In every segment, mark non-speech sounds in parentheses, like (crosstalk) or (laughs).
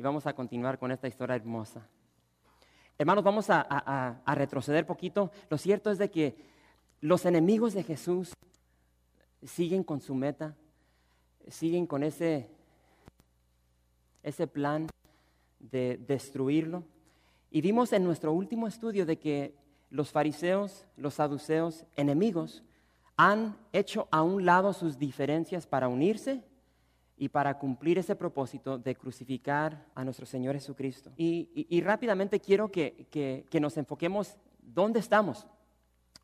y vamos a continuar con esta historia hermosa. Hermanos, vamos a, retroceder poquito. Lo cierto es de que los enemigos de Jesús siguen con su meta, siguen con ese, ese plan de destruirlo. Y vimos en nuestro último estudio de que los fariseos, los saduceos, enemigos, han hecho a un lado sus diferencias para unirse y para cumplir ese propósito de crucificar a nuestro Señor Jesucristo. Y, rápidamente quiero que, que, nos enfoquemos dónde estamos,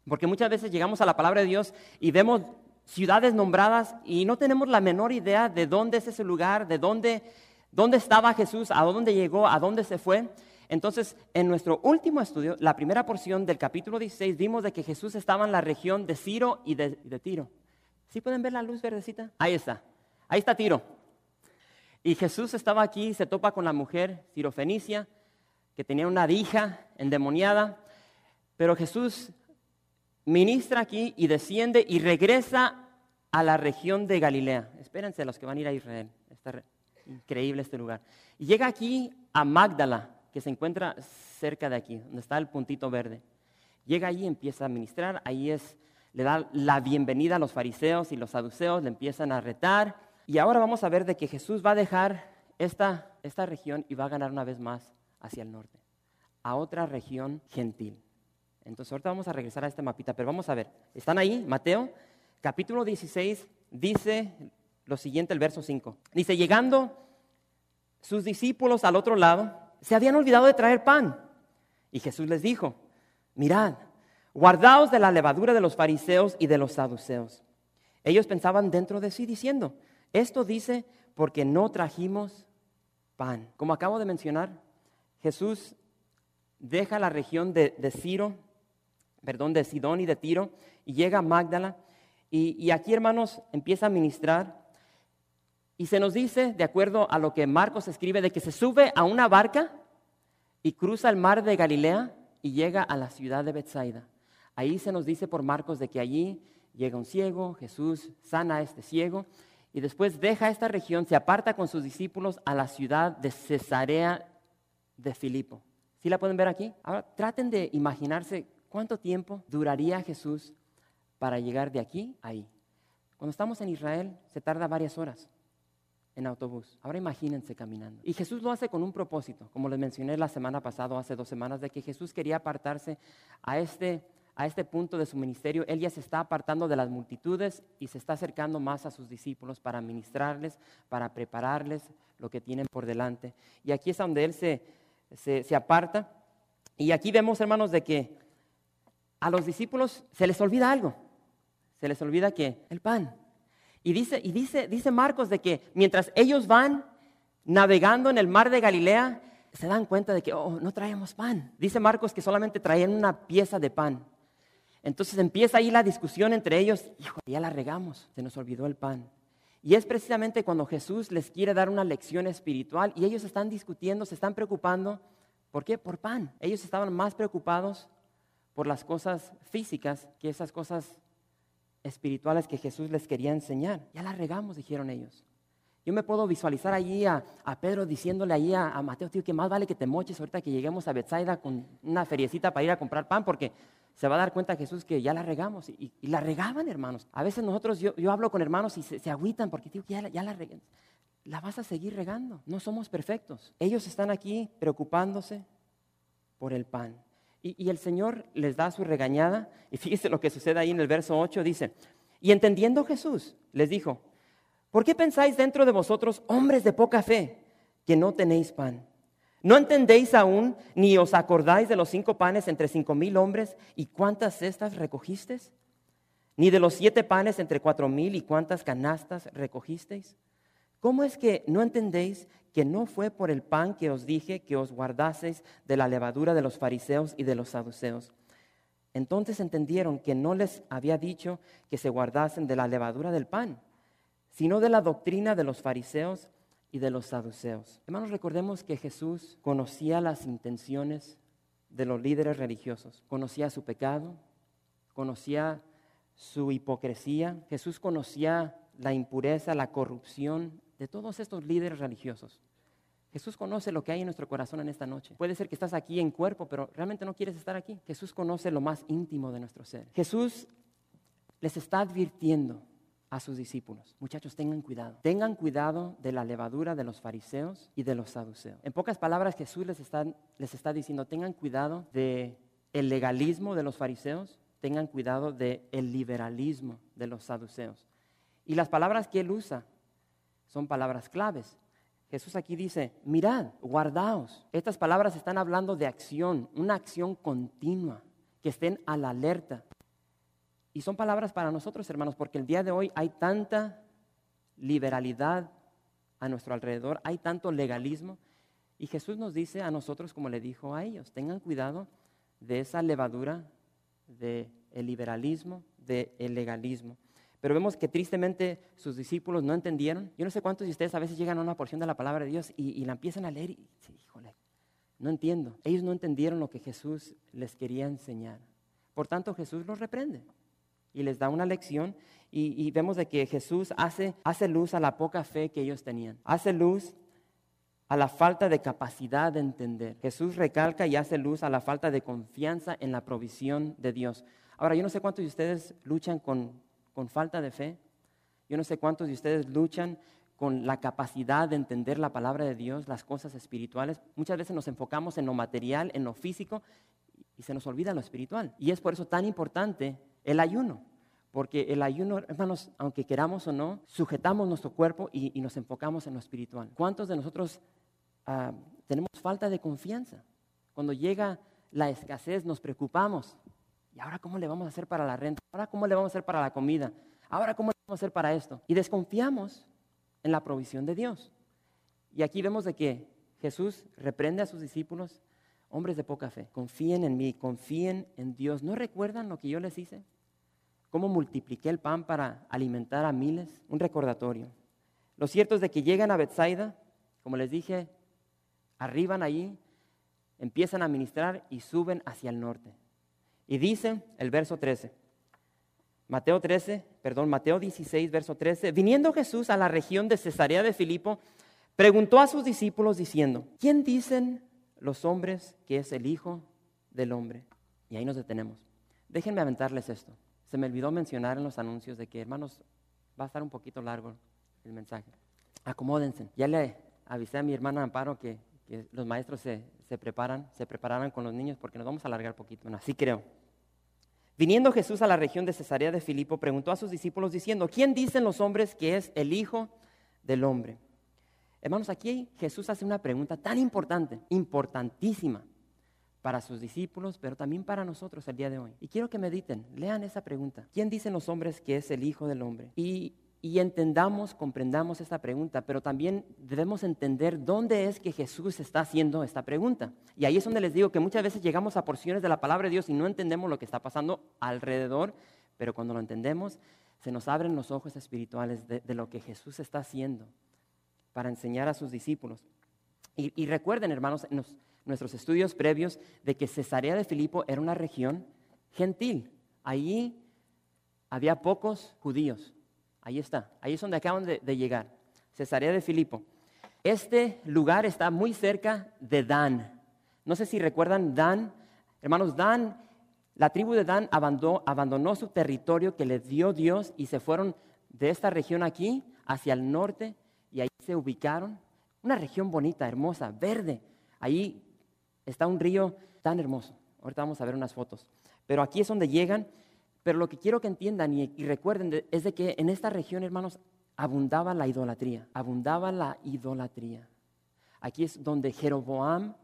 porque muchas veces llegamos a la palabra de Dios y vemos ciudades nombradas y no tenemos la menor idea de dónde es ese lugar, de dónde, dónde estaba Jesús, a dónde llegó, a dónde se fue. Entonces, en nuestro último estudio, la primera porción del capítulo 16, vimos de que Jesús estaba en la región de Ciro y de, de Tiro. ¿Sí pueden ver la luz verdecita? Ahí está. Ahí está Tiro. Y Jesús estaba aquí, se topa con la mujer Fenicia, que tenía una hija endemoniada. Pero Jesús ministra aquí y desciende y regresa a la región de Galilea. Espérense los que van a ir a Israel. Está increíble este lugar. Y llega aquí a Magdala, que se encuentra cerca de aquí, donde está el puntito verde. Llega allí y empieza a ministrar. Ahí es, le da la bienvenida a los fariseos y los saduceos, le empiezan a retar. Y ahora vamos a ver de que Jesús va a dejar esta, esta región y va a ganar una vez más hacia el norte, a otra región gentil. Entonces ahorita vamos a regresar a este mapita, pero vamos a ver. ¿Están ahí? Mateo, capítulo 16, dice lo siguiente, el verso 5. Dice, llegando sus discípulos al otro lado, se habían olvidado de traer pan. Y Jesús les dijo, mirad, guardaos de la levadura de los fariseos y de los saduceos. Ellos pensaban dentro de sí diciendo, esto dice porque no trajimos pan. Como acabo de mencionar, Jesús deja la región de, Ciro, perdón, de Sidón y de Tiro, y llega a Magdala. Y, y aquí, hermanos, empieza a ministrar. Y se nos dice, de acuerdo a lo que Marcos escribe, de que se sube a una barca y cruza el mar de Galilea y llega a la ciudad de Bethsaida. Ahí se nos dice por Marcos de que allí llega un ciego, Jesús sana a este ciego y después deja esta región, se aparta con sus discípulos a la ciudad de Cesarea de Filipo. ¿Sí la pueden ver aquí? Ahora traten de imaginarse cuánto tiempo duraría Jesús para llegar de aquí a ahí. Cuando estamos en Israel se tarda varias horas en autobús. Ahora imagínense caminando. Y Jesús lo hace con un propósito, como les mencioné la semana pasada, hace dos semanas, de que Jesús quería apartarse a este a este punto de su ministerio, él ya se está apartando de las multitudes y se está acercando más a sus discípulos para ministrarles, para prepararles lo que tienen por delante. Y aquí es donde él se, se, aparta. Y aquí vemos, hermanos, de que a los discípulos se les olvida algo. Se les olvida que el pan. Y dice, y dice, dice Marcos de que mientras ellos van navegando en el mar de Galilea, se dan cuenta de que oh, no traemos pan. Dice Marcos que solamente traían una pieza de pan. Entonces empieza ahí la discusión entre ellos, hijo, ya la regamos, se nos olvidó el pan. Y es precisamente cuando Jesús les quiere dar una lección espiritual y ellos están discutiendo, se están preocupando. ¿Por qué? Por pan. Ellos estaban más preocupados por las cosas físicas que esas cosas espirituales que Jesús les quería enseñar. Ya la regamos, dijeron ellos. Yo me puedo visualizar allí a, Pedro diciéndole allí a, Mateo, tío, que más vale que te moches ahorita que lleguemos a Bethsaida con una feriecita para ir a comprar pan, porque se va a dar cuenta Jesús que ya la regamos. Y, la regaban, hermanos. A veces nosotros, yo, hablo con hermanos y se, agüitan porque digo, ya, ya la regan. La vas a seguir regando. No somos perfectos. Ellos están aquí preocupándose por el pan. Y, y el Señor les da su regañada. Y (laughs) fíjese lo que sucede ahí en el verso 8. Dice, y entendiendo Jesús, les dijo, ¿por qué pensáis dentro de vosotros, hombres de poca fe, que no tenéis pan? ¿No entendéis aún ni os acordáis de los cinco panes entre cinco mil hombres y cuántas cestas recogisteis? ¿Ni de los siete panes entre cuatro mil y cuántas canastas recogisteis? ¿Cómo es que no entendéis que no fue por el pan que os dije que os guardaseis de la levadura de los fariseos y de los saduceos. Entonces entendieron que no les había dicho que se guardasen de la levadura del pan, sino de la doctrina de los fariseos y de los saduceos. Hermanos, recordemos que Jesús conocía las intenciones de los líderes religiosos, conocía su pecado, conocía su hipocresía, Jesús conocía la impureza, la corrupción de todos estos líderes religiosos. Jesús conoce lo que hay en nuestro corazón en esta noche. Puede ser que estás aquí en cuerpo, pero realmente no quieres estar aquí. Jesús conoce lo más íntimo de nuestro ser. Jesús les está advirtiendo a sus discípulos, muchachos, tengan cuidado. Tengan cuidado de la levadura de los fariseos y de los saduceos. En pocas palabras, Jesús les está, les está diciendo, tengan cuidado de el legalismo de los fariseos, tengan cuidado del el liberalismo de los saduceos. Y las palabras que él usa son palabras claves. Jesús aquí dice, mirad, guardaos. Estas palabras están hablando de acción, una acción continua, que estén a la alerta. Y son palabras para nosotros, hermanos, porque el día de hoy hay tanta liberalidad a nuestro alrededor, hay tanto legalismo. Y Jesús nos dice a nosotros, como le dijo a ellos, tengan cuidado de esa levadura del liberalismo, del legalismo. Pero vemos que tristemente sus discípulos no entendieron. Yo no sé cuántos de ustedes a veces llegan a una porción de la palabra de Dios y, la empiezan a leer y dicen, híjole, no entiendo. Ellos no entendieron lo que Jesús les quería enseñar. Por tanto, Jesús los reprende y les da una lección y, vemos de que Jesús hace, hace luz a la poca fe que ellos tenían. Hace luz a la falta de capacidad de entender. Jesús recalca y hace luz a la falta de confianza en la provisión de Dios. Ahora, yo no sé cuántos de ustedes luchan con con falta de fe. Yo no sé cuántos de ustedes luchan con la capacidad de entender la palabra de Dios, las cosas espirituales. Muchas veces nos enfocamos en lo material, en lo físico, y se nos olvida lo espiritual. Y es por eso tan importante el ayuno. Porque el ayuno, hermanos, aunque queramos o no, sujetamos nuestro cuerpo y, nos enfocamos en lo espiritual. ¿Cuántos de nosotros ah, tenemos falta de confianza? Cuando llega la escasez nos preocupamos ¿Y ahora cómo le vamos a hacer para la renta? ¿Ahora cómo le vamos a hacer para la comida? ¿Ahora cómo le vamos a hacer para esto? Y desconfiamos en la provisión de Dios. Y aquí vemos de que Jesús reprende a sus discípulos, hombres de poca fe, confíen en mí, confíen en Dios. ¿No recuerdan lo que yo les hice? ¿Cómo multipliqué el pan para alimentar a miles? Un recordatorio. Lo cierto es de que llegan a Bethsaida, como les dije, arriban allí, empiezan a ministrar y suben hacia el norte. Y dice el verso 13, Mateo 13, perdón, Mateo 16, verso 13, viniendo Jesús a la región de Cesarea de Filipo, preguntó a sus discípulos diciendo, ¿quién dicen los hombres que es el Hijo del Hombre? Y ahí nos detenemos. Déjenme aventarles esto. Se me olvidó mencionar en los anuncios de que, hermanos, va a estar un poquito largo el mensaje. Acomódense. Ya le avisé a mi hermana Amparo que, los maestros se, se preparan, se prepararan con los niños porque nos vamos a alargar poquito. Bueno, así creo. Viniendo Jesús a la región de Cesarea de Filipo, preguntó a sus discípulos diciendo, ¿quién dicen los hombres que es el Hijo del Hombre? Hermanos, aquí Jesús hace una pregunta tan importante, importantísima para sus discípulos, pero también para nosotros el día de hoy. Y quiero que mediten, lean esa pregunta. ¿Quién dicen los hombres que es el Hijo del Hombre? Y y entendamos, comprendamos esta pregunta, pero también debemos entender dónde es que Jesús está haciendo esta pregunta. Y ahí es donde les digo que muchas veces llegamos a porciones de la palabra de Dios y no entendemos lo que está pasando alrededor, pero cuando lo entendemos, se nos abren los ojos espirituales de, lo que Jesús está haciendo para enseñar a sus discípulos. Y, recuerden, hermanos, en nuestros estudios previos, de que Cesarea de Filipo era una región gentil. Allí había pocos judíos. Ahí está, ahí es donde acaban de, llegar, Cesarea de Filipo. Este lugar está muy cerca de Dan. No sé si recuerdan Dan. Hermanos, Dan, la tribu de Dan abandonó, su territorio que le dio Dios y se fueron de esta región aquí hacia el norte y ahí se ubicaron. Una región bonita, hermosa, verde. Ahí está un río tan hermoso. Ahorita vamos a ver unas fotos. Pero aquí es donde llegan pero lo que quiero que entiendan y, recuerden es de que en esta región, hermanos, abundaba la idolatría, abundaba la idolatría. Aquí es donde Jeroboam,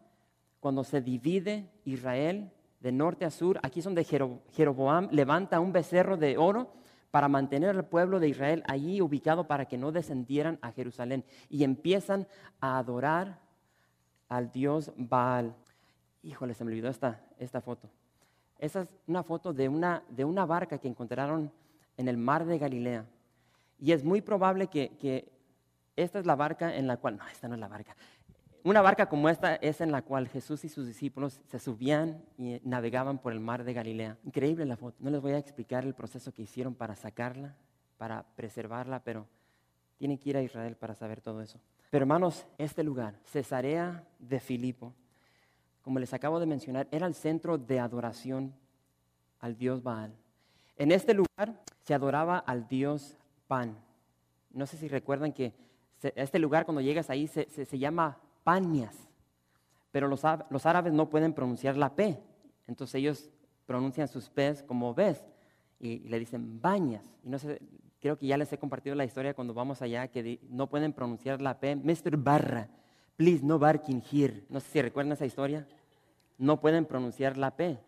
cuando se divide Israel de norte a sur, aquí es donde Jeroboam levanta un becerro de oro para mantener al pueblo de Israel allí ubicado para que no descendieran a Jerusalén. Y empiezan a adorar al dios Baal. Híjole, se me olvidó esta, esta foto. Esa es una foto de una, de una barca que encontraron en el mar de Galilea. Y es muy probable que, que esta es la barca en la cual, no, esta no es la barca. Una barca como esta es en la cual Jesús y sus discípulos se subían y navegaban por el mar de Galilea. Increíble la foto. No les voy a explicar el proceso que hicieron para sacarla, para preservarla, pero tienen que ir a Israel para saber todo eso. Pero hermanos, este lugar, Cesarea de Filipo, como les acabo de mencionar, era el centro de adoración al dios Baal. En este lugar se adoraba al dios Pan. No sé si recuerdan que este lugar cuando llegas ahí se, llama Panias, pero los, árabes no pueden pronunciar la P, entonces ellos pronuncian sus P's como ves y, le dicen bañas. Y no sé, creo que ya les he compartido la historia cuando vamos allá que no pueden pronunciar la P, Mr. Barra, please no barking here. No sé si recuerdan esa historia. No pueden pronunciar la P.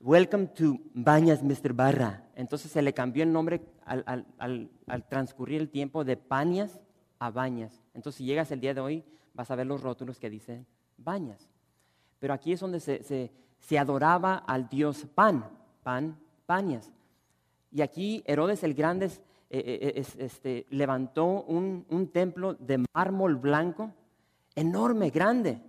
Welcome to Bañas, Mr. Barra. Entonces se le cambió el nombre al, al transcurrir el tiempo de Panias a Bañas. Entonces, si llegas el día de hoy, vas a ver los rótulos que dicen Bañas. Pero aquí es donde se, se, adoraba al dios Pan, Pan, Bañas. Y aquí Herodes el Grande eh, eh, este, levantó un, un templo de mármol blanco enorme, grande.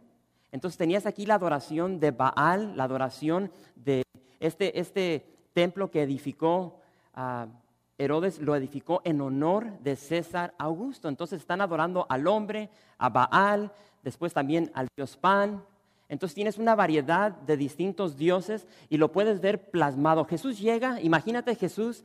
Entonces tenías aquí la adoración de Baal, la adoración de este, este templo que edificó a Herodes lo edificó en honor de César Augusto. Entonces están adorando al hombre, a Baal, después también al dios Pan. Entonces tienes una variedad de distintos dioses y lo puedes ver plasmado. Jesús llega, imagínate Jesús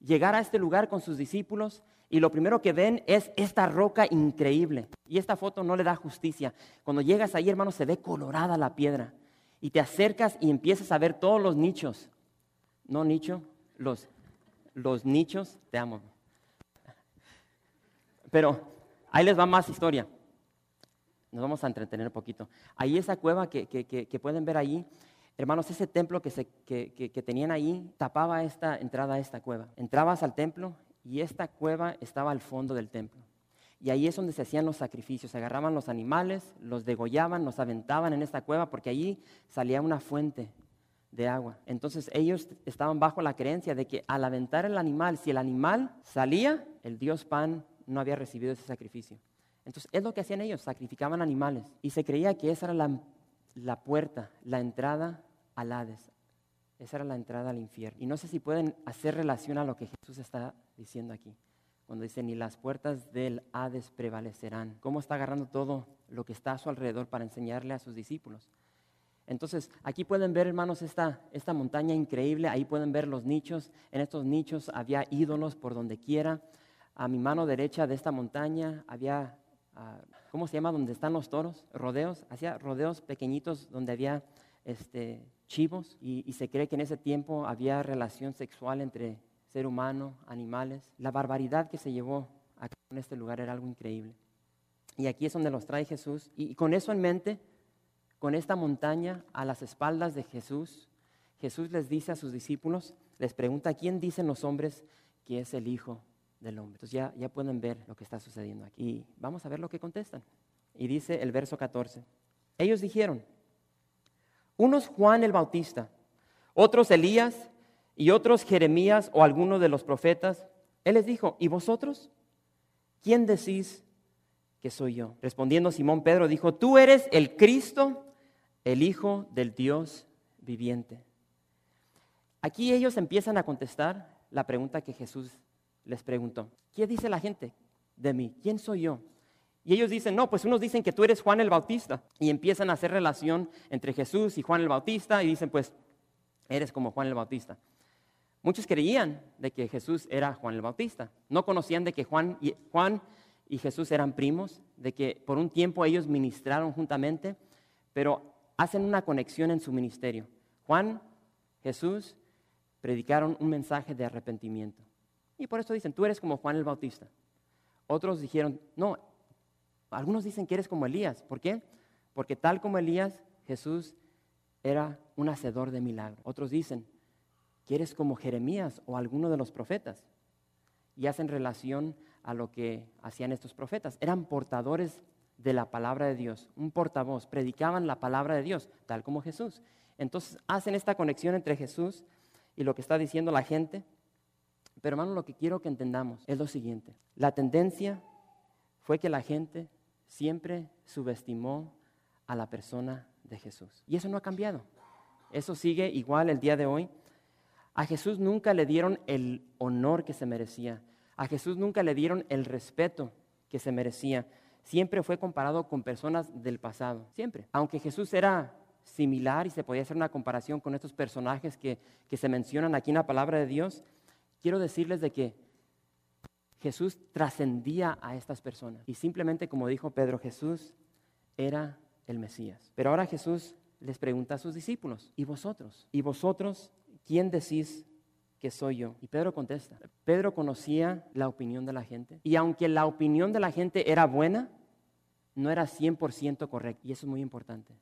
llegar a este lugar con sus discípulos y lo primero que ven es esta roca increíble. Y esta foto no le da justicia. Cuando llegas ahí, hermano, se ve colorada la piedra. Y te acercas y empiezas a ver todos los nichos. No nicho, los los nichos, te amo. Pero ahí les va más historia. Nos vamos a entretener un poquito. Ahí esa cueva que, pueden ver ahí, hermanos, ese templo que, tenían ahí tapaba esta entrada a esta cueva. Entrabas al templo y esta cueva estaba al fondo del templo. Y ahí es donde se hacían los sacrificios. Se agarraban los animales, los degollaban, los aventaban en esta cueva, porque allí salía una fuente de agua. Entonces ellos estaban bajo la creencia de que al aventar el animal, si el animal salía, el dios Pan no había recibido ese sacrificio. Entonces es lo que hacían ellos, sacrificaban animales. Y se creía que esa era la, la puerta, la entrada al Hades. Esa era la entrada al infierno. Y no sé si pueden hacer relación a lo que Jesús está diciendo aquí. Cuando dice, ni las puertas del Hades prevalecerán. ¿Cómo está agarrando todo lo que está a su alrededor para enseñarle a sus discípulos? Entonces, aquí pueden ver, hermanos, esta, esta montaña increíble. Ahí pueden ver los nichos. En estos nichos había ídolos por donde quiera. A mi mano derecha de esta montaña había, ah, ¿cómo se llama? Donde están los toros, rodeos. Hacía rodeos pequeñitos donde había este, chivos. Y, y se cree que en ese tiempo había relación sexual entre ser humano, animales. La barbaridad que se llevó aquí en este lugar era algo increíble. Y aquí es donde los trae Jesús. Y con eso en mente, con esta montaña a las espaldas de Jesús, Jesús les dice a sus discípulos, les pregunta, ¿quién dicen los hombres que es el Hijo del Hombre? Entonces ya, ya pueden ver lo que está sucediendo aquí. Vamos a ver lo que contestan. Y dice el verso 14, ellos dijeron, unos Juan el Bautista, otros Elías y otros Jeremías o alguno de los profetas. Él les dijo, ¿y vosotros? ¿Quién decís que soy yo? Respondiendo Simón Pedro dijo, tú eres el Cristo, el Hijo del Dios viviente. Aquí ellos empiezan a contestar la pregunta que Jesús les preguntó. ¿Qué dice la gente de mí? ¿Quién soy yo? Y ellos dicen, no, pues unos dicen que tú eres Juan el Bautista. Y empiezan a hacer relación entre Jesús y Juan el Bautista y dicen, pues eres como Juan el Bautista. Muchos creían de que Jesús era Juan el Bautista. No conocían de que Juan y, Juan y Jesús eran primos, de que por un tiempo ellos ministraron juntamente, pero hacen una conexión en su ministerio. Juan, Jesús predicaron un mensaje de arrepentimiento. Y por eso dicen, tú eres como Juan el Bautista. Otros dijeron, no, algunos dicen que eres como Elías. ¿Por qué? Porque tal como Elías, Jesús era un hacedor de milagros. Otros dicen que eres como Jeremías o alguno de los profetas. y hacen relación a lo que hacían estos profetas. Eran portadores de la palabra de Dios, un portavoz, predicaban la palabra de Dios, tal como Jesús. Entonces hacen esta conexión entre Jesús y lo que está diciendo la gente. Pero hermano, lo que quiero que entendamos es lo siguiente. La tendencia fue que la gente siempre subestimó a la persona de Jesús. Y eso no ha cambiado. Eso sigue igual el día de hoy. A Jesús nunca le dieron el honor que se merecía. A Jesús nunca le dieron el respeto que se merecía. Siempre fue comparado con personas del pasado. Siempre. Aunque Jesús era similar y se podía hacer una comparación con estos personajes que, que se mencionan aquí en la palabra de Dios, quiero decirles de que Jesús trascendía a estas personas. Y simplemente como dijo Pedro, Jesús era el Mesías. Pero ahora Jesús les pregunta a sus discípulos, ¿y vosotros? ¿Y vosotros quién decís que soy yo? Y Pedro contesta, Pedro conocía la opinión de la gente. Y aunque la opinión de la gente era buena, no era 100% correcta. Y eso es muy importante.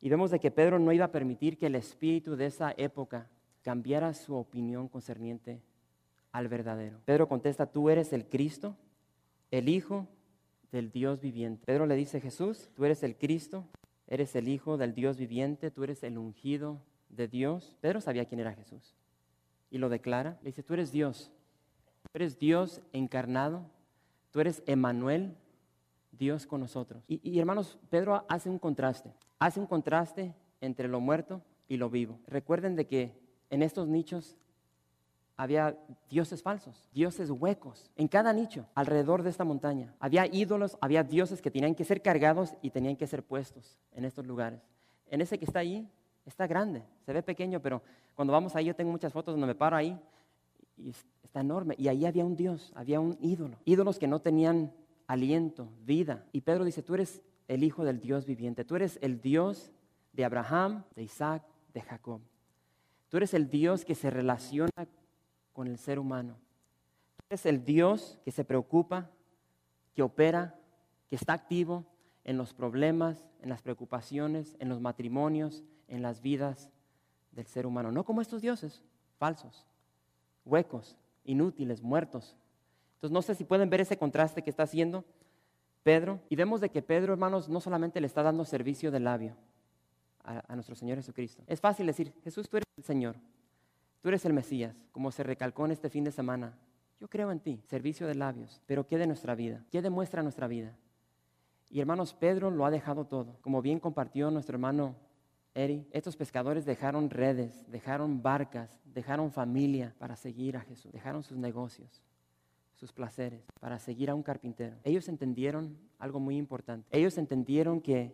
Y vemos de que Pedro no iba a permitir que el espíritu de esa época cambiara su opinión concerniente al verdadero. Pedro contesta, tú eres el Cristo, el Hijo del Dios viviente. Pedro le dice, Jesús, tú eres el Cristo, eres el Hijo del Dios viviente, tú eres el ungido de Dios. Pedro sabía quién era Jesús y lo declara. Le dice, tú eres Dios, tú eres Dios encarnado, tú eres Emanuel, Dios con nosotros. Y, hermanos, Pedro hace un contraste, hace un contraste entre lo muerto y lo vivo. Recuerden de que en estos nichos había dioses falsos, dioses huecos, en cada nicho, alrededor de esta montaña. Había ídolos, había dioses que tenían que ser cargados y tenían que ser puestos en estos lugares. En ese que está ahí, está grande, se ve pequeño, pero cuando vamos ahí, yo tengo muchas fotos donde me paro ahí y está enorme. Y ahí había un dios, había un ídolo, ídolos que no tenían aliento, vida. Y Pedro dice, tú eres el hijo del Dios viviente, tú eres el Dios de Abraham, de Isaac, de Jacob. Tú eres el Dios que se relaciona con el ser humano. Tú eres el Dios que se preocupa, que opera, que está activo en los problemas, en las preocupaciones, en los matrimonios, en las vidas del ser humano. No como estos dioses falsos, huecos, inútiles, muertos, entonces no sé si pueden ver ese contraste que está haciendo Pedro. Y vemos de que Pedro, hermanos, no solamente le está dando servicio de labio a, nuestro Señor Jesucristo. Es fácil decir, Jesús, tú eres el Señor, tú eres el Mesías, como se recalcó en este fin de semana. Yo creo en ti, servicio de labios, pero ¿qué de nuestra vida? ¿Qué demuestra nuestra vida? Y hermanos, Pedro lo ha dejado todo. Como bien compartió nuestro hermano Eri, estos pescadores dejaron redes, dejaron barcas, dejaron familia para seguir a Jesús, dejaron sus negocios sus placeres, para seguir a un carpintero. Ellos entendieron algo muy importante. Ellos entendieron que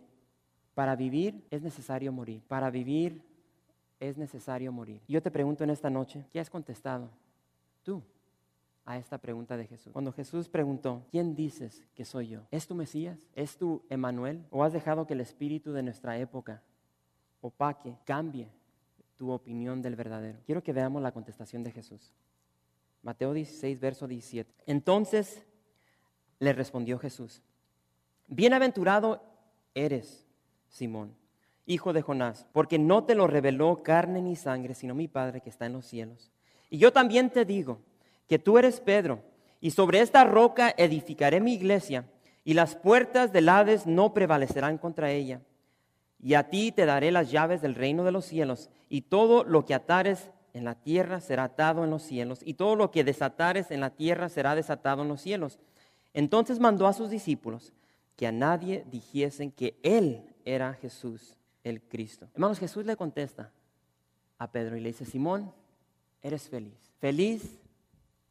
para vivir es necesario morir. Para vivir es necesario morir. Yo te pregunto en esta noche, ¿qué has contestado tú a esta pregunta de Jesús? Cuando Jesús preguntó, ¿quién dices que soy yo? ¿Es tu Mesías? ¿Es tu Emanuel? ¿O has dejado que el espíritu de nuestra época opaque, cambie tu opinión del verdadero? Quiero que veamos la contestación de Jesús. Mateo 16, verso 17. Entonces le respondió Jesús, bienaventurado eres, Simón, hijo de Jonás, porque no te lo reveló carne ni sangre, sino mi Padre que está en los cielos. Y yo también te digo que tú eres Pedro, y sobre esta roca edificaré mi iglesia, y las puertas del Hades no prevalecerán contra ella. Y a ti te daré las llaves del reino de los cielos, y todo lo que atares en la tierra será atado en los cielos, y todo lo que desatares en la tierra será desatado en los cielos. Entonces mandó a sus discípulos que a nadie dijesen que Él era Jesús el Cristo. Hermanos, Jesús le contesta a Pedro y le dice, Simón, eres feliz. Feliz,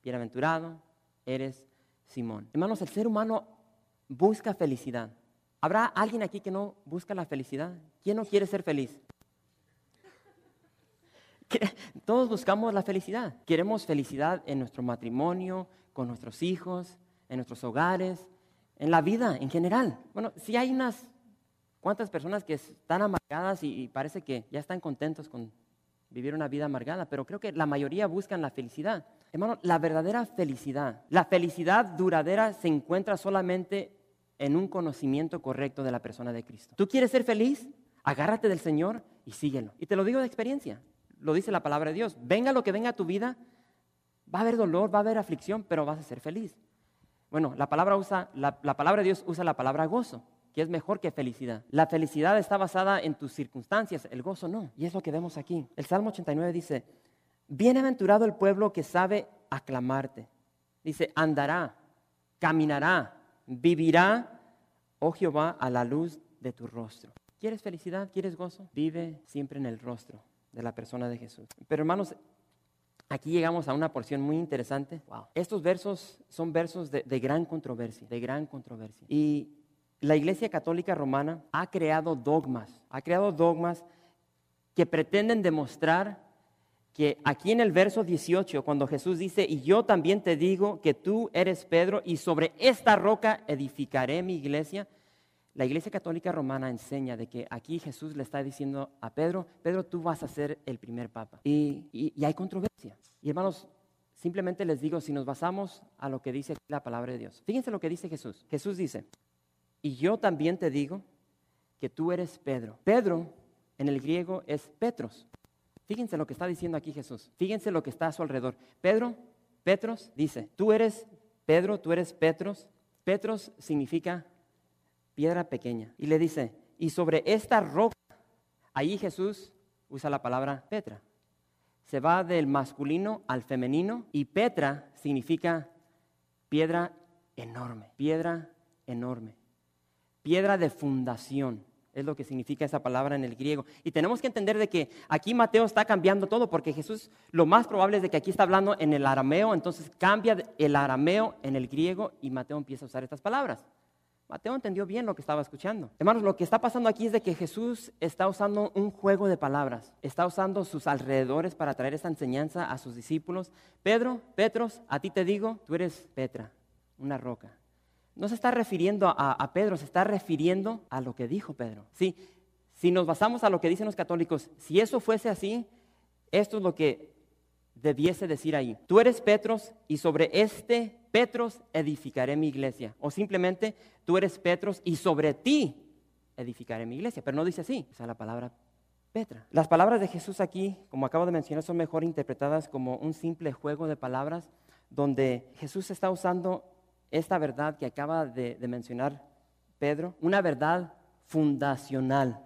bienaventurado, eres Simón. Hermanos, el ser humano busca felicidad. ¿Habrá alguien aquí que no busca la felicidad? ¿Quién no quiere ser feliz? (laughs) Todos buscamos la felicidad. Queremos felicidad en nuestro matrimonio, con nuestros hijos, en nuestros hogares, en la vida en general. Bueno, si hay unas cuantas personas que están amargadas y, parece que ya están contentos con vivir una vida amargada, pero creo que la mayoría buscan la felicidad. Hermano, la verdadera felicidad, la felicidad duradera se encuentra solamente en un conocimiento correcto de la persona de Cristo. ¿Tú quieres ser feliz? Agárrate del Señor y síguelo. Y te lo digo de experiencia lo dice la palabra de Dios. Venga lo que venga a tu vida, Va a haber dolor, va a haber aflicción, pero vas a ser feliz. Bueno, la palabra, usa, la, la palabra de Dios usa la palabra gozo, que es mejor que felicidad. La felicidad está basada en tus circunstancias, el gozo no. Y es lo que vemos aquí. El Salmo 89 dice, bienaventurado el pueblo que sabe aclamarte. Dice, andará, caminará, vivirá, oh Jehová, a la luz de tu rostro. ¿Quieres felicidad? ¿Quieres gozo? Vive siempre en el rostro de la persona de Jesús. Pero hermanos, aquí llegamos a una porción muy interesante. Estos versos son versos de, de gran controversia, de gran controversia. Y la Iglesia Católica Romana ha creado dogmas, ha creado dogmas que pretenden demostrar que aquí en el verso 18, cuando Jesús dice, y yo también te digo que tú eres Pedro y sobre esta roca edificaré mi iglesia, la Iglesia Católica Romana enseña de que aquí Jesús le está diciendo a Pedro, Pedro, tú vas a ser el primer papa. Y, hay controversia. Y hermanos, simplemente les digo, si nos basamos a lo que dice la palabra de Dios, fíjense lo que dice Jesús. Jesús dice, y yo también te digo que tú eres Pedro. Pedro en el griego es Petros. Fíjense lo que está diciendo aquí Jesús. Fíjense lo que está a su alrededor. Pedro, Petros dice, tú eres Pedro, tú eres Petros. Petros significa piedra pequeña. Y le dice, y sobre esta roca, ahí Jesús usa la palabra Petra. Se va del masculino al femenino y Petra significa piedra enorme, piedra enorme, piedra de fundación. Es lo que significa esa palabra en el griego. Y tenemos que entender de que aquí Mateo está cambiando todo, porque Jesús lo más probable es de que aquí está hablando en el arameo, entonces cambia el arameo en el griego y Mateo empieza a usar estas palabras. Mateo entendió bien lo que estaba escuchando. Hermanos, lo que está pasando aquí es de que Jesús está usando un juego de palabras, está usando sus alrededores para traer esta enseñanza a sus discípulos. Pedro, Petros, a ti te digo, tú eres Petra, una roca. No se está refiriendo a, Pedro, se está refiriendo a lo que dijo Pedro. Sí, si nos basamos a lo que dicen los católicos, si eso fuese así, esto es lo que debiese decir ahí. Tú eres Petros y sobre este Petros edificaré mi iglesia. O simplemente tú eres Petros y sobre ti edificaré mi iglesia. Pero no dice así, usa la palabra Petra. Las palabras de Jesús aquí, como acabo de mencionar, son mejor interpretadas como un simple juego de palabras donde Jesús está usando esta verdad que acaba de, mencionar Pedro, una verdad fundacional.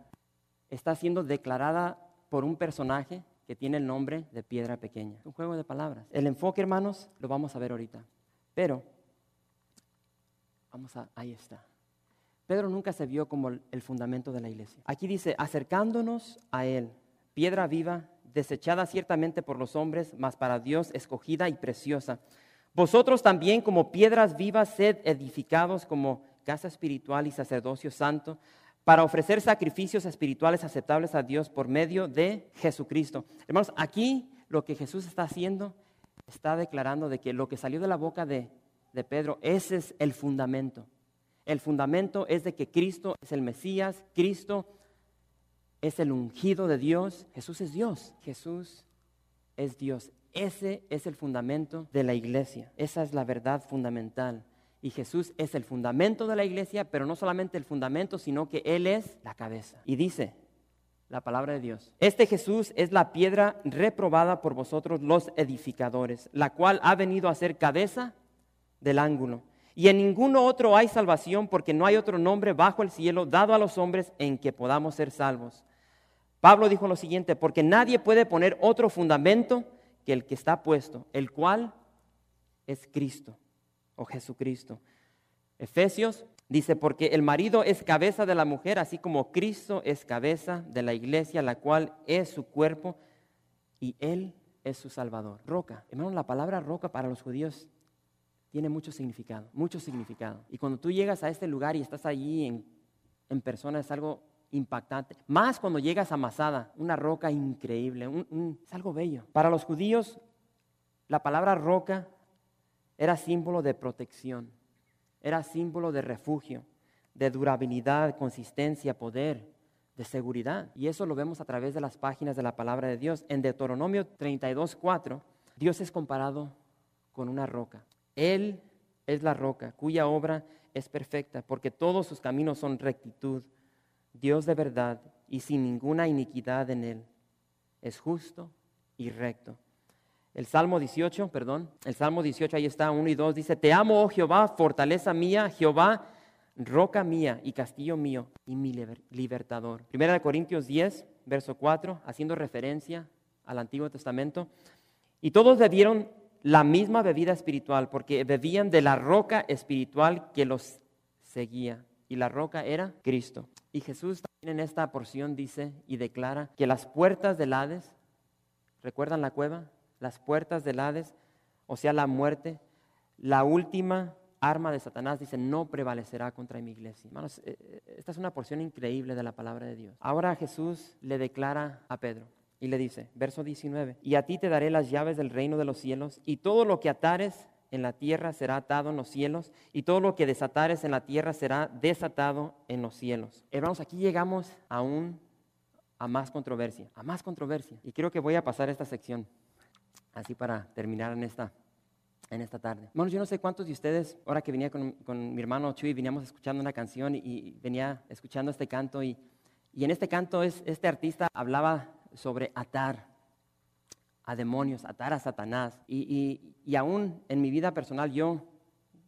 Está siendo declarada por un personaje que tiene el nombre de piedra pequeña. Un juego de palabras. El enfoque, hermanos, lo vamos a ver ahorita. Pero, vamos a, ahí está. Pedro nunca se vio como el fundamento de la iglesia. Aquí dice, acercándonos a él, piedra viva, desechada ciertamente por los hombres, mas para Dios escogida y preciosa. Vosotros también como piedras vivas sed edificados como casa espiritual y sacerdocio santo para ofrecer sacrificios espirituales aceptables a Dios por medio de Jesucristo. Hermanos, aquí lo que Jesús está haciendo, está declarando de que lo que salió de la boca de, de Pedro, ese es el fundamento. El fundamento es de que Cristo es el Mesías, Cristo es el ungido de Dios, Jesús es Dios, Jesús es Dios. Ese es el fundamento de la iglesia, esa es la verdad fundamental. Y Jesús es el fundamento de la iglesia, pero no solamente el fundamento, sino que Él es la cabeza. Y dice la palabra de Dios, este Jesús es la piedra reprobada por vosotros los edificadores, la cual ha venido a ser cabeza del ángulo. Y en ninguno otro hay salvación, porque no hay otro nombre bajo el cielo dado a los hombres en que podamos ser salvos. Pablo dijo lo siguiente, porque nadie puede poner otro fundamento que el que está puesto, el cual es Cristo o Jesucristo. Efesios dice, porque el marido es cabeza de la mujer, así como Cristo es cabeza de la iglesia, la cual es su cuerpo, y Él es su Salvador. Roca. Hermano, la palabra roca para los judíos tiene mucho significado, mucho significado. Y cuando tú llegas a este lugar y estás allí en, en persona, es algo impactante. Más cuando llegas a Masada, una roca increíble, es algo bello. Para los judíos, la palabra roca era símbolo de protección, era símbolo de refugio, de durabilidad, consistencia, poder, de seguridad. Y eso lo vemos a través de las páginas de la palabra de Dios. En Deuteronomio 32.4, Dios es comparado con una roca. Él es la roca cuya obra es perfecta, porque todos sus caminos son rectitud. Dios de verdad y sin ninguna iniquidad en él. Es justo y recto. El Salmo 18, perdón, el Salmo 18, ahí está, 1 y 2, dice, Te amo, oh Jehová, fortaleza mía, Jehová, roca mía y castillo mío y mi libertador. Primera de Corintios 10, verso 4, haciendo referencia al Antiguo Testamento. Y todos bebieron la misma bebida espiritual, porque bebían de la roca espiritual que los seguía. Y la roca era Cristo. Y Jesús también en esta porción dice y declara que las puertas del Hades, ¿recuerdan la cueva? Las puertas del Hades, o sea, la muerte, la última arma de Satanás, dice, no prevalecerá contra mi iglesia. Hermanos, eh, eh, esta es una porción increíble de la palabra de Dios. Ahora Jesús le declara a Pedro, y le dice, verso 19, y a ti te daré las llaves del reino de los cielos, y todo lo que atares en la tierra será atado en los cielos, y todo lo que desatares en la tierra será desatado en los cielos. Hermanos, aquí llegamos a un a más controversia, a más controversia. Y creo que voy a pasar esta sección así para terminar en esta en esta tarde. Hermanos, yo no sé cuántos de ustedes, ahora que venía con, con mi hermano Chuy, veníamos escuchando una canción y, venía escuchando este canto y, y en este canto es, este artista hablaba sobre atar a demonios, atar a Satanás. Y, y, aún en mi vida personal, yo,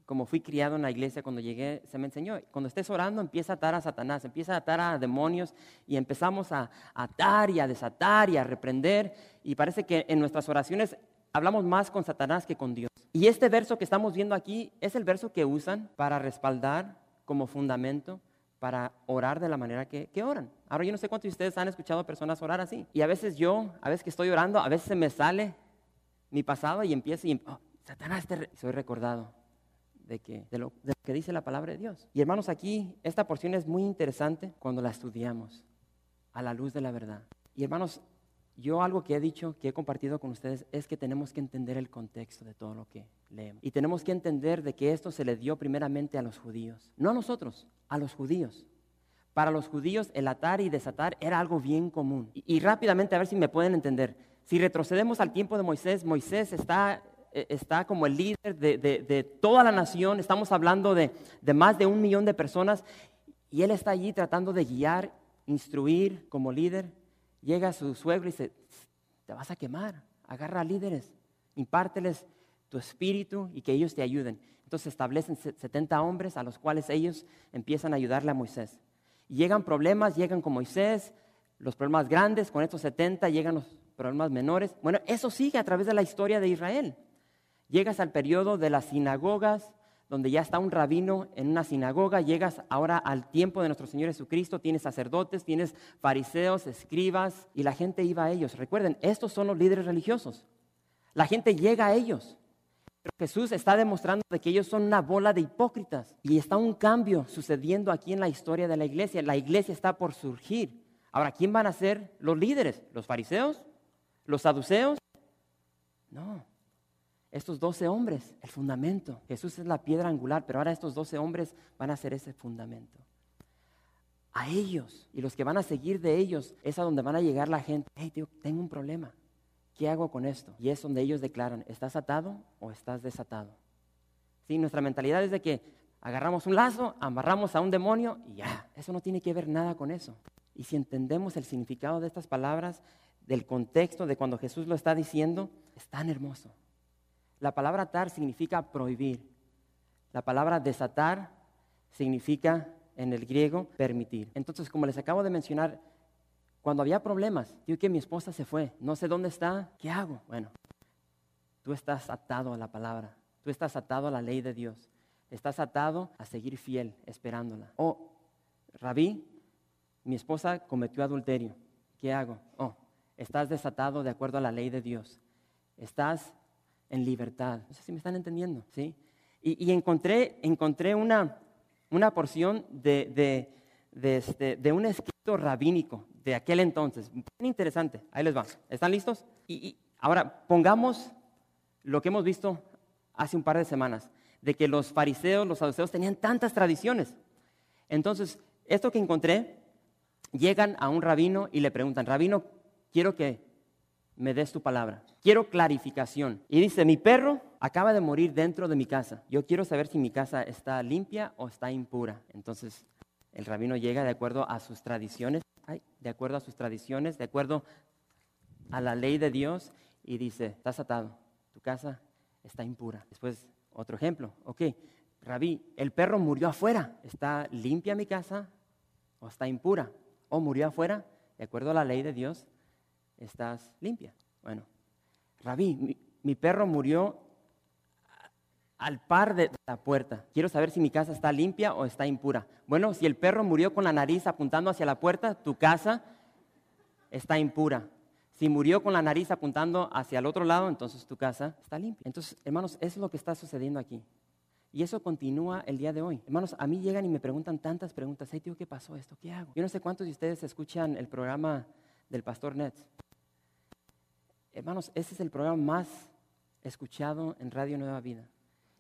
como fui criado en la iglesia cuando llegué, se me enseñó, cuando estés orando, empieza a atar a Satanás, empieza a atar a demonios y empezamos a, atar y a desatar y a reprender. Y parece que en nuestras oraciones hablamos más con Satanás que con Dios. Y este verso que estamos viendo aquí es el verso que usan para respaldar como fundamento para orar de la manera que, oran. Ahora yo no sé cuántos de ustedes han escuchado personas orar así. Y a veces yo, a veces que estoy orando, a veces se me sale mi pasado y empiezo y oh, Satanás, te soy recordado de, que, de, lo, de lo que dice la palabra de Dios. Y hermanos, aquí esta porción es muy interesante cuando la estudiamos a la luz de la verdad. Y hermanos, yo algo que he dicho, que he compartido con ustedes, es que tenemos que entender el contexto de todo lo que Y tenemos que entender de que esto se le dio primeramente a los judíos, no a nosotros, a los judíos. Para los judíos el atar y desatar era algo bien común. Y, rápidamente a ver si me pueden entender. Si retrocedemos al tiempo de Moisés, Moisés está, eh, está como el líder de, toda la nación, estamos hablando de, de más de un millón de personas, y él está allí tratando de guiar, instruir como líder llega su suegro y dice, te vas a quemar, agarra líderes, impárteles tu espíritu y que ellos te ayuden. Entonces establecen 70 hombres a los cuales ellos empiezan a ayudarle a Moisés. Llegan problemas, llegan con Moisés, los problemas grandes, con estos 70 llegan los problemas menores. Bueno, eso sigue a través de la historia de Israel. Llegas al periodo de las sinagogas, donde ya está un rabino en una sinagoga, llegas ahora al tiempo de nuestro Señor Jesucristo, tienes sacerdotes, tienes fariseos, escribas, y la gente iba a ellos. Recuerden, estos son los líderes religiosos. La gente llega a ellos. Pero Jesús está demostrando de que ellos son una bola de hipócritas. Y está un cambio sucediendo aquí en la historia de la iglesia. La iglesia está por surgir. Ahora, ¿quién van a ser los líderes? ¿Los fariseos? ¿Los saduceos? No, estos doce hombres, el fundamento. Jesús es la piedra angular, pero ahora estos doce hombres van a ser ese fundamento. A ellos y los que van a seguir de ellos es a donde van a llegar la gente. Hey, tengo un problema. ¿Qué hago con esto? Y es donde ellos declaran, ¿estás atado o estás desatado? Sí, nuestra mentalidad es de que agarramos un lazo, amarramos a un demonio y ya, eso no tiene que ver nada con eso. Y si entendemos el significado de estas palabras, del contexto de cuando Jesús lo está diciendo, es tan hermoso. La palabra atar significa prohibir. La palabra desatar significa en el griego permitir. Entonces, como les acabo de mencionar, cuando había problemas, digo que mi esposa se fue, no sé dónde está, ¿qué hago? Bueno, tú estás atado a la palabra, tú estás atado a la ley de Dios, estás atado a seguir fiel, esperándola. Oh, Rabí, mi esposa cometió adulterio, ¿qué hago? Oh, estás desatado de acuerdo a la ley de Dios, estás en libertad. No sé si me están entendiendo, ¿sí? Y, encontré, encontré una, una porción de, de, este, de, un escrito rabínico de aquel entonces. Muy interesante. Ahí les va. ¿Están listos? Y, ahora pongamos lo que hemos visto hace un par de semanas, de que los fariseos, los saduceos tenían tantas tradiciones. Entonces, esto que encontré, llegan a un rabino y le preguntan, rabino, quiero que me des tu palabra. Quiero clarificación. Y dice, mi perro acaba de morir dentro de mi casa. Yo quiero saber si mi casa está limpia o está impura. Entonces, el rabino llega de acuerdo a sus tradiciones, de acuerdo a sus tradiciones, de acuerdo a la ley de Dios, y dice, estás atado, tu casa está impura. Después, otro ejemplo, ok, Rabí, el perro murió afuera, ¿está limpia mi casa o está impura? ¿O murió afuera? De acuerdo a la ley de Dios, estás limpia. Bueno, Rabí, mi, perro murió al par de la puerta. Quiero saber si mi casa está limpia o está impura. Bueno, si el perro murió con la nariz apuntando hacia la puerta, tu casa está impura. Si murió con la nariz apuntando hacia el otro lado, entonces tu casa está limpia. Entonces, hermanos, eso es lo que está sucediendo aquí. Y eso continúa el día de hoy. Hermanos, a mí llegan y me preguntan tantas preguntas. Hey, tío, ¿qué pasó esto? ¿Qué hago? Yo no sé cuántos de ustedes escuchan el programa del Pastor Nets. Hermanos, ese es el programa más escuchado en Radio Nueva Vida.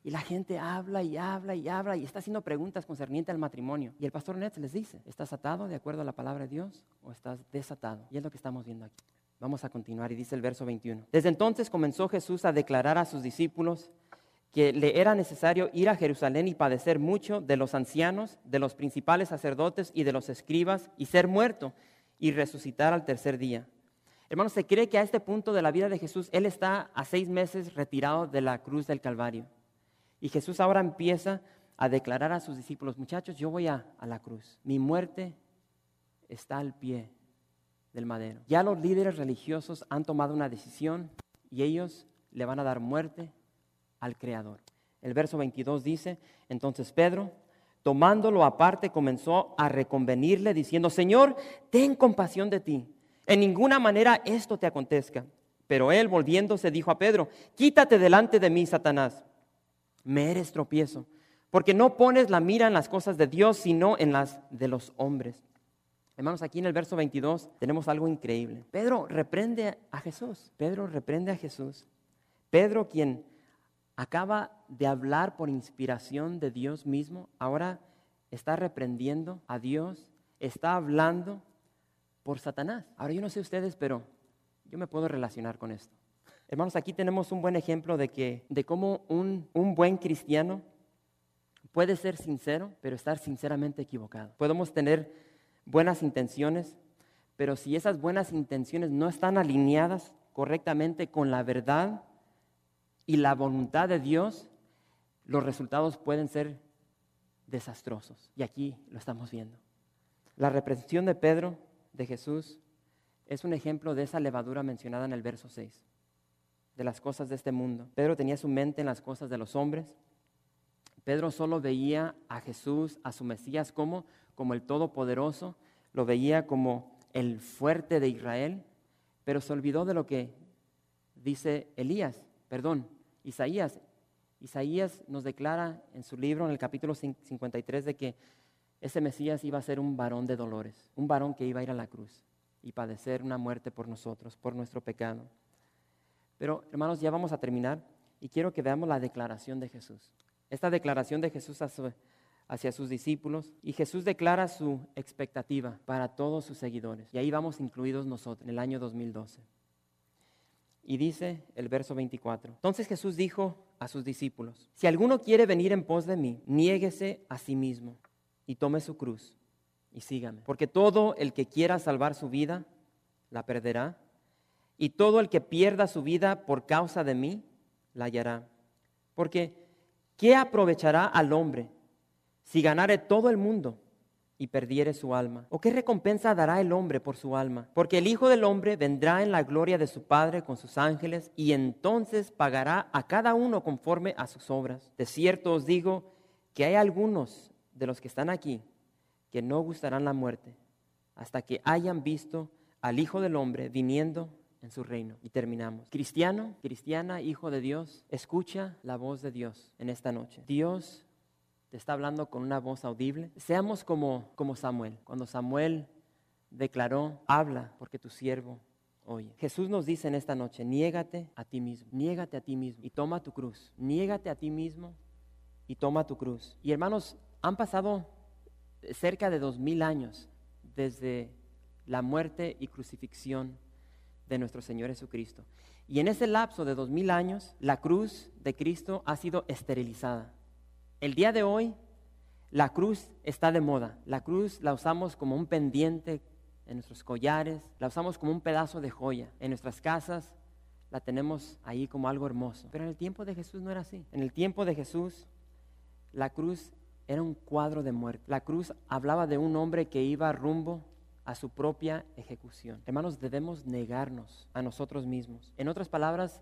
Y la gente habla y habla y habla y está haciendo preguntas concernientes al matrimonio. Y el pastor Nets les dice, ¿estás atado de acuerdo a la palabra de Dios o estás desatado? Y es lo que estamos viendo aquí. Vamos a continuar y dice el verso 21. Desde entonces comenzó Jesús a declarar a sus discípulos que le era necesario ir a Jerusalén y padecer mucho de los ancianos, de los principales sacerdotes y de los escribas, y ser muerto y resucitar al tercer día. Hermanos, se cree que a este punto de la vida de Jesús, Él está a seis meses retirado de la cruz del Calvario. Y Jesús ahora empieza a declarar a sus discípulos, muchachos, yo voy a, la cruz. Mi muerte está al pie del madero. Ya los líderes religiosos han tomado una decisión y ellos le van a dar muerte al Creador. El verso 22 dice, entonces Pedro, tomándolo aparte, comenzó a reconvenirle diciendo, Señor, ten compasión de ti. En ninguna manera esto te acontezca. Pero él, volviéndose, dijo a Pedro, quítate delante de mí, Satanás. Me eres tropiezo, porque no pones la mira en las cosas de Dios, sino en las de los hombres. Hermanos, aquí en el verso 22 tenemos algo increíble. Pedro reprende a Jesús. Pedro reprende a Jesús. Pedro, quien acaba de hablar por inspiración de Dios mismo, ahora está reprendiendo a Dios, está hablando por Satanás. Ahora yo no sé ustedes, pero yo me puedo relacionar con esto. Hermanos, aquí tenemos un buen ejemplo de, que, de cómo un, un buen cristiano puede ser sincero, pero estar sinceramente equivocado. Podemos tener buenas intenciones, pero si esas buenas intenciones no están alineadas correctamente con la verdad y la voluntad de Dios, los resultados pueden ser desastrosos. Y aquí lo estamos viendo. La represión de Pedro, de Jesús, es un ejemplo de esa levadura mencionada en el verso 6, de las cosas de este mundo. Pedro tenía su mente en las cosas de los hombres. Pedro solo veía a Jesús, a su Mesías, como, como el Todopoderoso, lo veía como el fuerte de Israel, pero se olvidó de lo que dice Elías, perdón, Isaías. Isaías nos declara en su libro, en el capítulo 53, de que ese Mesías iba a ser un varón de dolores, un varón que iba a ir a la cruz y padecer una muerte por nosotros, por nuestro pecado. Pero hermanos, ya vamos a terminar y quiero que veamos la declaración de Jesús. Esta declaración de Jesús hacia sus discípulos y Jesús declara su expectativa para todos sus seguidores. Y ahí vamos incluidos nosotros en el año 2012. Y dice el verso 24. Entonces Jesús dijo a sus discípulos, si alguno quiere venir en pos de mí, niéguese a sí mismo y tome su cruz y sígame. Porque todo el que quiera salvar su vida, la perderá. Y todo el que pierda su vida por causa de mí, la hallará. Porque, ¿qué aprovechará al hombre si ganare todo el mundo y perdiere su alma? ¿O qué recompensa dará el hombre por su alma? Porque el Hijo del Hombre vendrá en la gloria de su Padre con sus ángeles y entonces pagará a cada uno conforme a sus obras. De cierto os digo que hay algunos de los que están aquí que no gustarán la muerte hasta que hayan visto al Hijo del Hombre viniendo en su reino. Y terminamos. Cristiano, cristiana, hijo de Dios, escucha la voz de Dios en esta noche. Dios te está hablando con una voz audible. Seamos como, como Samuel. Cuando Samuel declaró, habla porque tu siervo oye. Jesús nos dice en esta noche, niégate a ti mismo, niégate a ti mismo y toma tu cruz. Niégate a ti mismo y toma tu cruz. Y hermanos, han pasado cerca de dos mil años desde la muerte y crucifixión de nuestro Señor Jesucristo. Y en ese lapso de dos mil años, la cruz de Cristo ha sido esterilizada. El día de hoy, la cruz está de moda. La cruz la usamos como un pendiente en nuestros collares, la usamos como un pedazo de joya. En nuestras casas la tenemos ahí como algo hermoso. Pero en el tiempo de Jesús no era así. En el tiempo de Jesús, la cruz era un cuadro de muerte. La cruz hablaba de un hombre que iba rumbo a su propia ejecución. Hermanos, debemos negarnos a nosotros mismos. En otras palabras,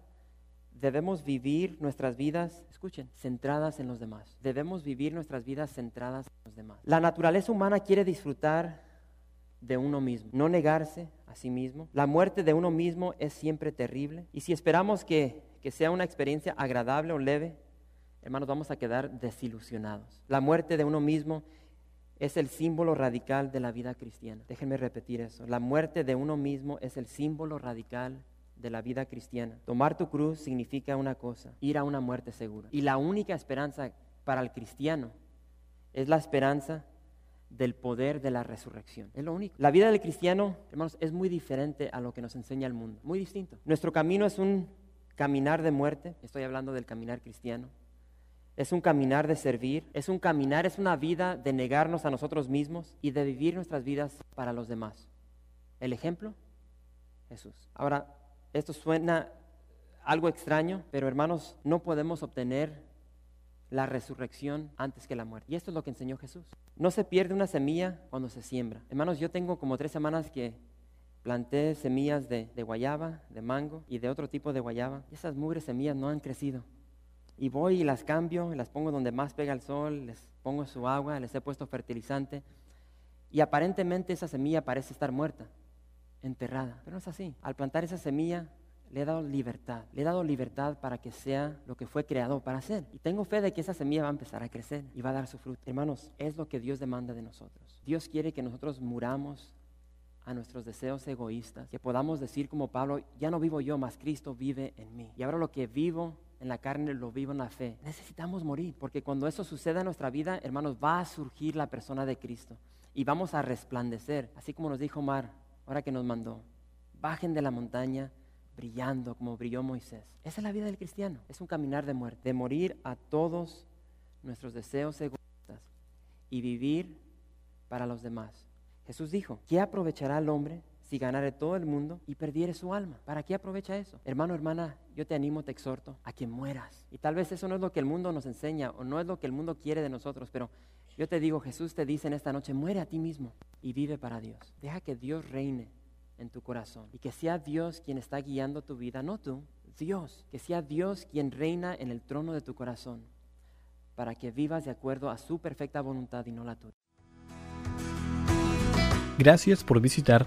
debemos vivir nuestras vidas, escuchen, centradas en los demás. Debemos vivir nuestras vidas centradas en los demás. La naturaleza humana quiere disfrutar de uno mismo, no negarse a sí mismo. La muerte de uno mismo es siempre terrible. Y si esperamos que, que sea una experiencia agradable o leve, hermanos, vamos a quedar desilusionados. La muerte de uno mismo es el símbolo radical de la vida cristiana. Déjenme repetir eso. La muerte de uno mismo es el símbolo radical de la vida cristiana. Tomar tu cruz significa una cosa, ir a una muerte segura. Y la única esperanza para el cristiano es la esperanza del poder de la resurrección. Es lo único. La vida del cristiano, hermanos, es muy diferente a lo que nos enseña el mundo. Muy distinto. Nuestro camino es un caminar de muerte. Estoy hablando del caminar cristiano. Es un caminar de servir, es un caminar, es una vida de negarnos a nosotros mismos y de vivir nuestras vidas para los demás. El ejemplo, Jesús. Ahora, esto suena algo extraño, pero hermanos, no podemos obtener la resurrección antes que la muerte. Y esto es lo que enseñó Jesús. No se pierde una semilla cuando se siembra. Hermanos, yo tengo como tres semanas que planté semillas de, guayaba, de mango y de otro tipo de guayaba. Y esas mugres semillas no han crecido. Y voy y las cambio, y las pongo donde más pega el sol, les pongo su agua, les he puesto fertilizante. Y aparentemente esa semilla parece estar muerta, enterrada. Pero no es así. Al plantar esa semilla, le he dado libertad. Le he dado libertad para que sea lo que fue creado para ser. Y tengo fe de que esa semilla va a empezar a crecer y va a dar su fruto. Hermanos, es lo que Dios demanda de nosotros. Dios quiere que nosotros muramos a nuestros deseos egoístas, que podamos decir como Pablo, ya no vivo yo, más Cristo vive en mí. Y ahora lo que vivo en la carne lo vivo en la fe. Necesitamos morir, porque cuando eso suceda en nuestra vida, hermanos, va a surgir la persona de Cristo y vamos a resplandecer, así como nos dijo Mar, ahora que nos mandó. Bajen de la montaña brillando como brilló Moisés. Esa es la vida del cristiano, es un caminar de muerte, de morir a todos nuestros deseos egoístas y vivir para los demás. Jesús dijo, ¿qué aprovechará el hombre si ganare todo el mundo y perdiere su alma. ¿Para qué aprovecha eso? Hermano, hermana, yo te animo, te exhorto a que mueras. Y tal vez eso no es lo que el mundo nos enseña o no es lo que el mundo quiere de nosotros, pero yo te digo, Jesús te dice en esta noche, muere a ti mismo y vive para Dios. Deja que Dios reine en tu corazón y que sea Dios quien está guiando tu vida, no tú, Dios, que sea Dios quien reina en el trono de tu corazón para que vivas de acuerdo a su perfecta voluntad y no la tuya. Gracias por visitar